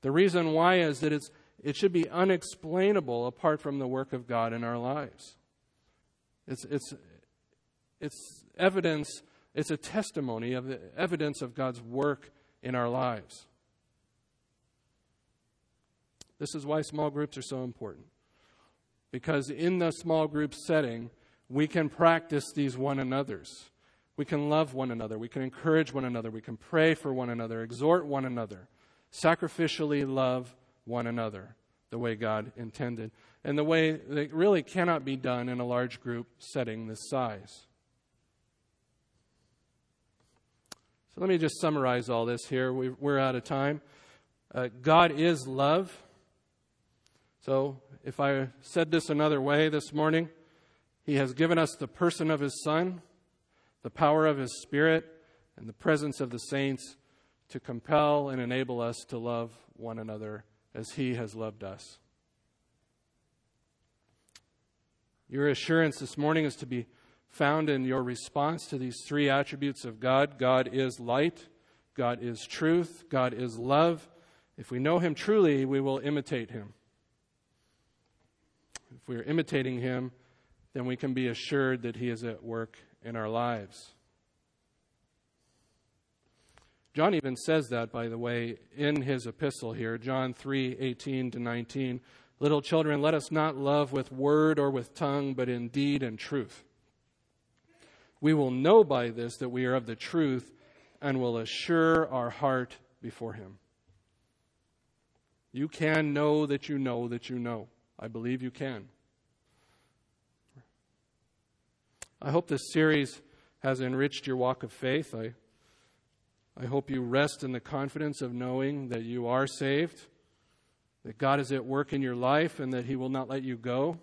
The reason why is that it's, it should be unexplainable apart from the work of God in our lives. It's, it's, it's evidence, it's a testimony of the evidence of God's work in our lives. This is why small groups are so important. Because in the small group setting, we can practice these one another's. We can love one another. We can encourage one another. We can pray for one another, exhort one another, sacrificially love one another the way God intended, and the way that really cannot be done in a large group setting this size. So let me just summarize all this here. we are out of time. Uh, God is love. So if I said this another way this morning, He has given us the person of His Son, the power of His Spirit, and the presence of the saints to compel and enable us to love one another as He has loved us. Your assurance this morning is to be found in your response to these three attributes of God God is light, God is truth, God is love. If we know Him truly, we will imitate Him. If we are imitating Him, then we can be assured that He is at work in our lives. John even says that, by the way, in his epistle here, John 3 18 to 19. Little children, let us not love with word or with tongue, but in deed and truth. We will know by this that we are of the truth and will assure our heart before Him. You can know that you know that you know. I believe you can. I hope this series has enriched your walk of faith. I, I hope you rest in the confidence of knowing that you are saved, that God is at work in your life, and that He will not let you go.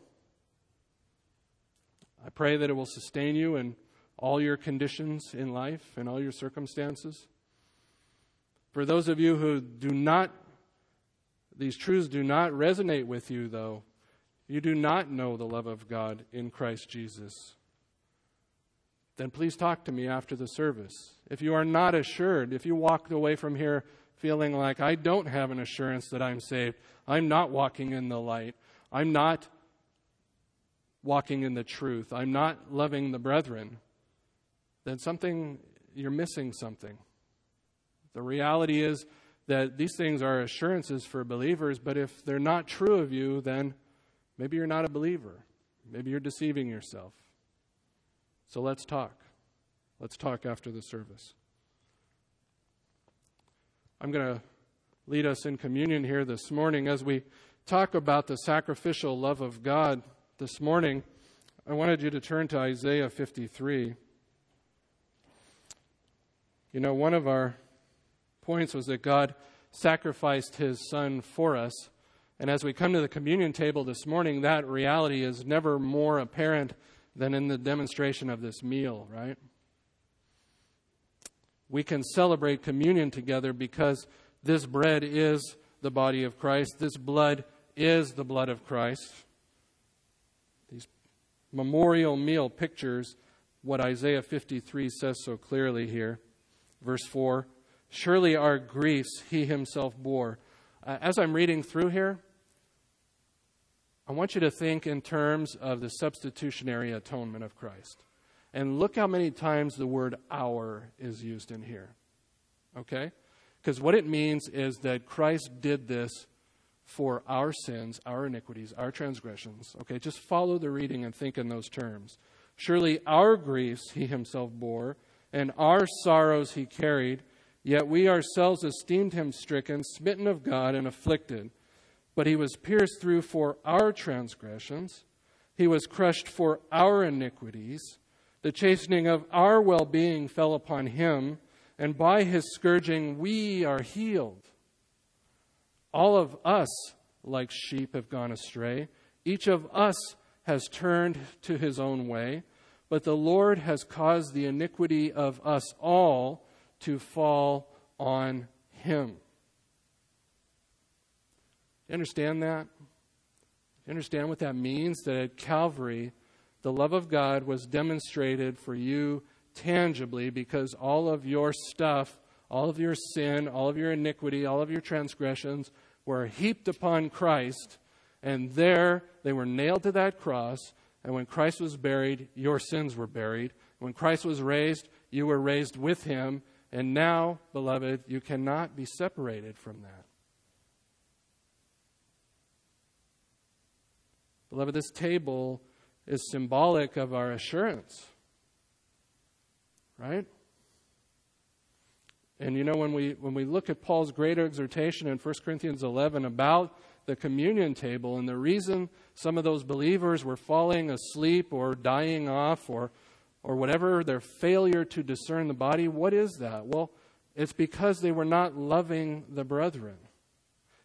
I pray that it will sustain you and all your conditions in life and all your circumstances. For those of you who do not, these truths do not resonate with you, though, you do not know the love of God in Christ Jesus, then please talk to me after the service. If you are not assured, if you walked away from here feeling like I don't have an assurance that I'm saved, I'm not walking in the light, I'm not walking in the truth, I'm not loving the brethren, then something, you're missing something. The reality is that these things are assurances for believers, but if they're not true of you, then maybe you're not a believer. Maybe you're deceiving yourself. So let's talk. Let's talk after the service. I'm going to lead us in communion here this morning as we talk about the sacrificial love of God this morning. I wanted you to turn to Isaiah 53. You know, one of our points was that God sacrificed his son for us. And as we come to the communion table this morning, that reality is never more apparent than in the demonstration of this meal, right? We can celebrate communion together because this bread is the body of Christ, this blood is the blood of Christ. These memorial meal pictures what Isaiah 53 says so clearly here. Verse 4 Surely our griefs he himself bore. Uh, as I'm reading through here, I want you to think in terms of the substitutionary atonement of Christ. And look how many times the word our is used in here. Okay? Because what it means is that Christ did this for our sins, our iniquities, our transgressions. Okay? Just follow the reading and think in those terms. Surely our griefs he himself bore and our sorrows he carried, yet we ourselves esteemed him stricken, smitten of God, and afflicted. But he was pierced through for our transgressions, he was crushed for our iniquities. The chastening of our well being fell upon him, and by his scourging we are healed. All of us, like sheep, have gone astray. Each of us has turned to his own way, but the Lord has caused the iniquity of us all to fall on him. You understand that? You understand what that means? That at Calvary, the love of God was demonstrated for you tangibly because all of your stuff, all of your sin, all of your iniquity, all of your transgressions were heaped upon Christ. And there they were nailed to that cross. And when Christ was buried, your sins were buried. When Christ was raised, you were raised with him. And now, beloved, you cannot be separated from that. Beloved, this table is symbolic of our assurance. Right? And you know, when we, when we look at Paul's great exhortation in 1 Corinthians 11 about the communion table and the reason some of those believers were falling asleep or dying off or, or whatever, their failure to discern the body, what is that? Well, it's because they were not loving the brethren.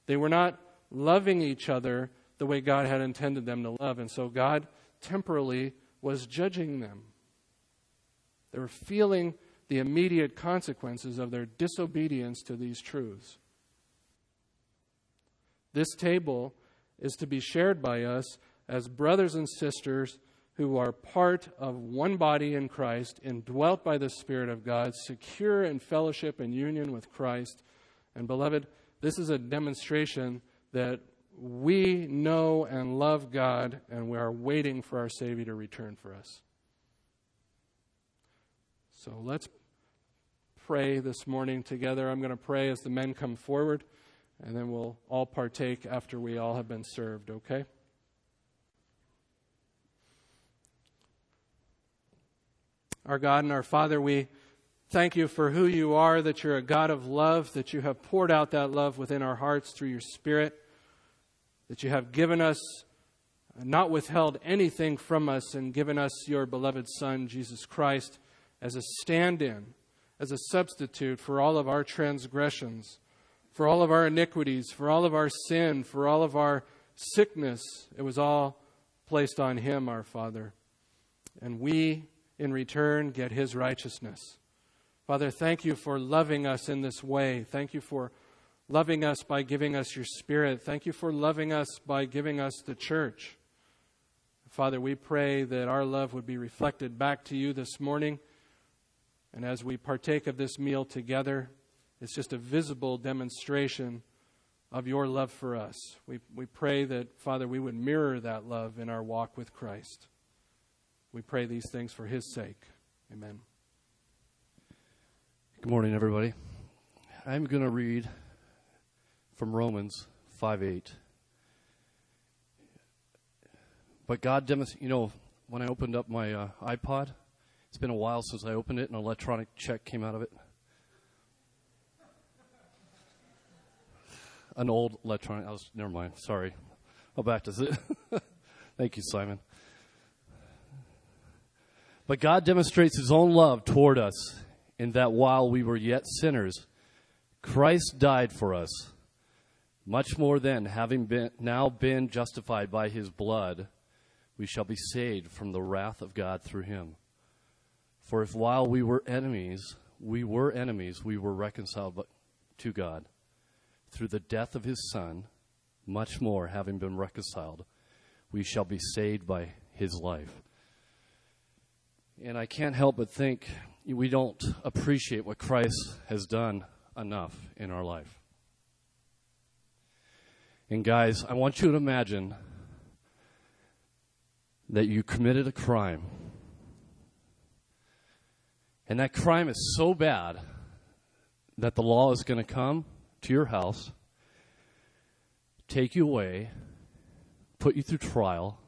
They were not loving each other the way God had intended them to love. And so God temporally was judging them. They were feeling the immediate consequences of their disobedience to these truths. This table is to be shared by us as brothers and sisters who are part of one body in Christ, indwelt by the Spirit of God, secure in fellowship and union with Christ. And beloved, this is a demonstration that we know and love God, and we are waiting for our Savior to return for us. So let's pray this morning together. I'm going to pray as the men come forward, and then we'll all partake after we all have been served, okay? Our God and our Father, we thank you for who you are, that you're a God of love, that you have poured out that love within our hearts through your Spirit that you have given us, not withheld anything from us, and given us your beloved Son, Jesus Christ, as a stand in, as a substitute for all of our transgressions, for all of our iniquities, for all of our sin, for all of our sickness. It was all placed on him, our Father. And we, in return, get his righteousness. Father, thank you for loving us in this way. Thank you for loving us by giving us your Spirit. Thank you for loving us by giving us the church. Father, we pray that our love would be reflected back to you this morning. And as we partake of this meal together, it's just a visible demonstration of your love for us. We, we pray that, Father, we would mirror that love in our walk with Christ. We pray these things for his sake. Amen. Good morning, everybody. I'm going to read from Romans 5 8. But God demonstrates, you know, when I opened up my uh, iPod, it's been a while since I opened it, and an electronic check came out of it. An old electronic, I was, never mind, sorry. I'll back to it. Thank you, Simon. But God demonstrates his own love toward us in that while we were yet sinners, Christ died for us. Much more than having been, now been justified by his blood, we shall be saved from the wrath of God through him. For if while we were enemies, we were enemies, we were reconciled to God through the death of his Son, much more, having been reconciled, we shall be saved by his life. And I can't help but think we don't appreciate what Christ has done enough in our life. And guys, I want you to imagine that you committed a crime. And that crime is so bad that the law is going to come to your house, take you away, put you through trial,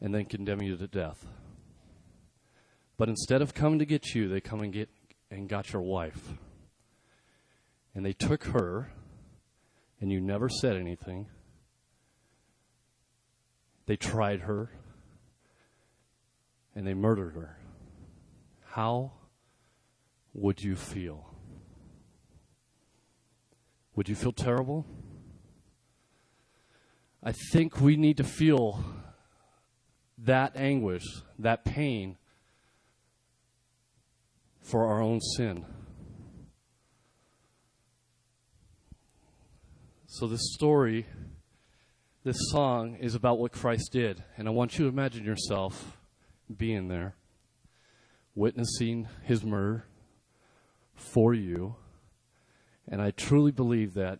and then condemn you to death. But instead of coming to get you, they come and get and got your wife. And they took her and you never said anything. They tried her. and they murdered her, how would you feel? Would you feel terrible? I think we need to feel that anguish, that pain for our own sin. So, this story, this song, is about what Christ did. And I want you to imagine yourself being there, witnessing his murder for you. And I truly believe that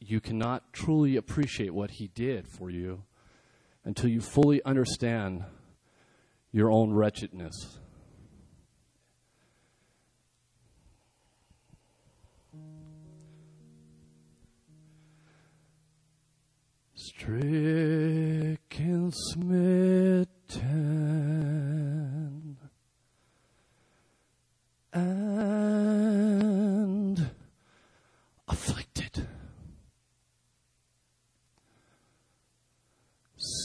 you cannot truly appreciate what he did for you until you fully understand your own wretchedness. Stricken, smitten, and afflicted.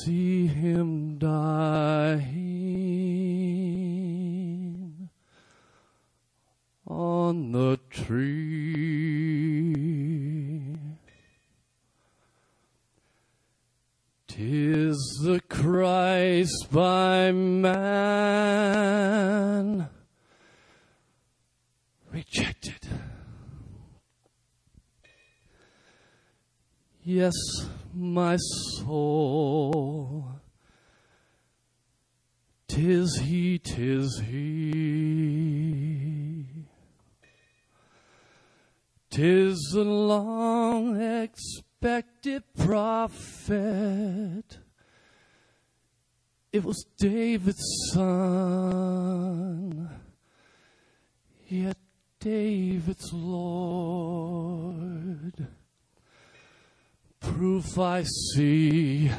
See him dying on the tree. Tis the Christ by man rejected. Yes, my soul. Tis he, tis he. Tis the long expected prophet. It was David's son, yet David's Lord proof I see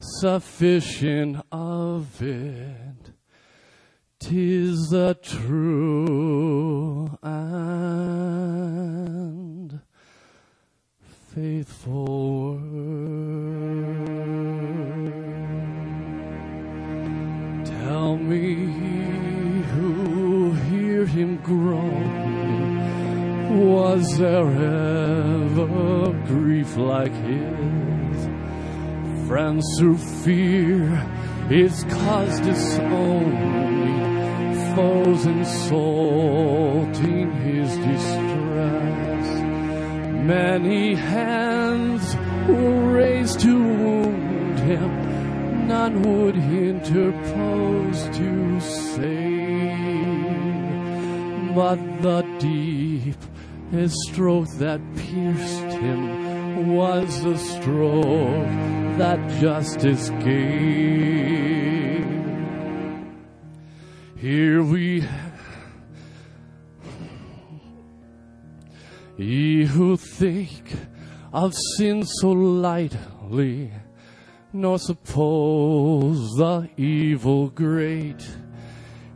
sufficient of it. Tis the true and faithful word. Tell me who hear him groan. Was there ever grief like his? Friends through fear, it's caused disowned. Foes insulting his distress. Many hands were raised to wound him, none would interpose to save. But the deep stroke that pierced him was the stroke that justice gave. Here we Ye who think of sin so lightly, nor suppose the evil great,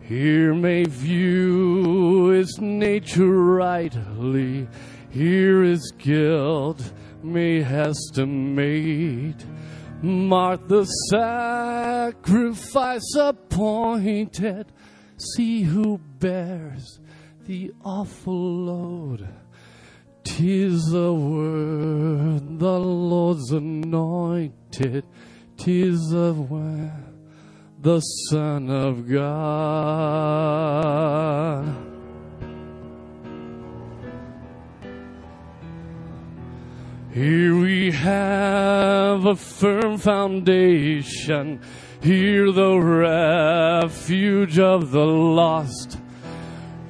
here may view its nature rightly, here is guilt may estimate. Mark the sacrifice appointed, see who bears the awful load. Tis the word, the Lord's anointed, tis the word, the Son of God. Here we have a firm foundation, here the refuge of the lost.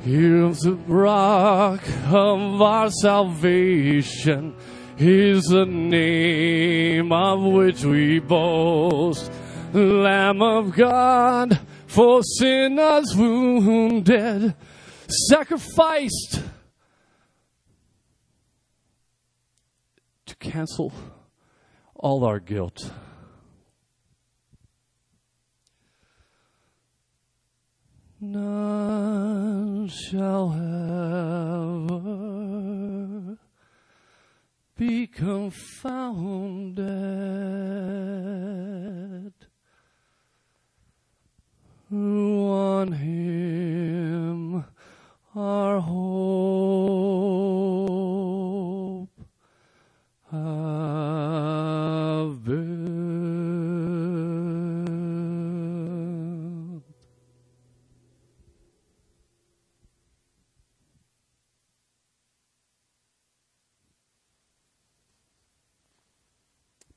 Here's the rock of our salvation. Here's the name of which we boast. Lamb of God, for sinners wounded, sacrificed cancel all our guilt. None shall ever be confounded. who on him our hope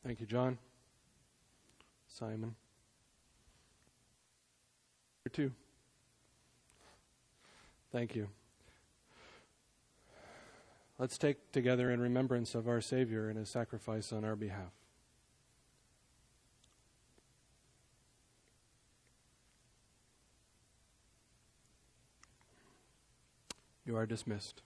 Thank you, John. Simon. Too. Thank you. Let's take together in remembrance of our Savior and his sacrifice on our behalf. You are dismissed.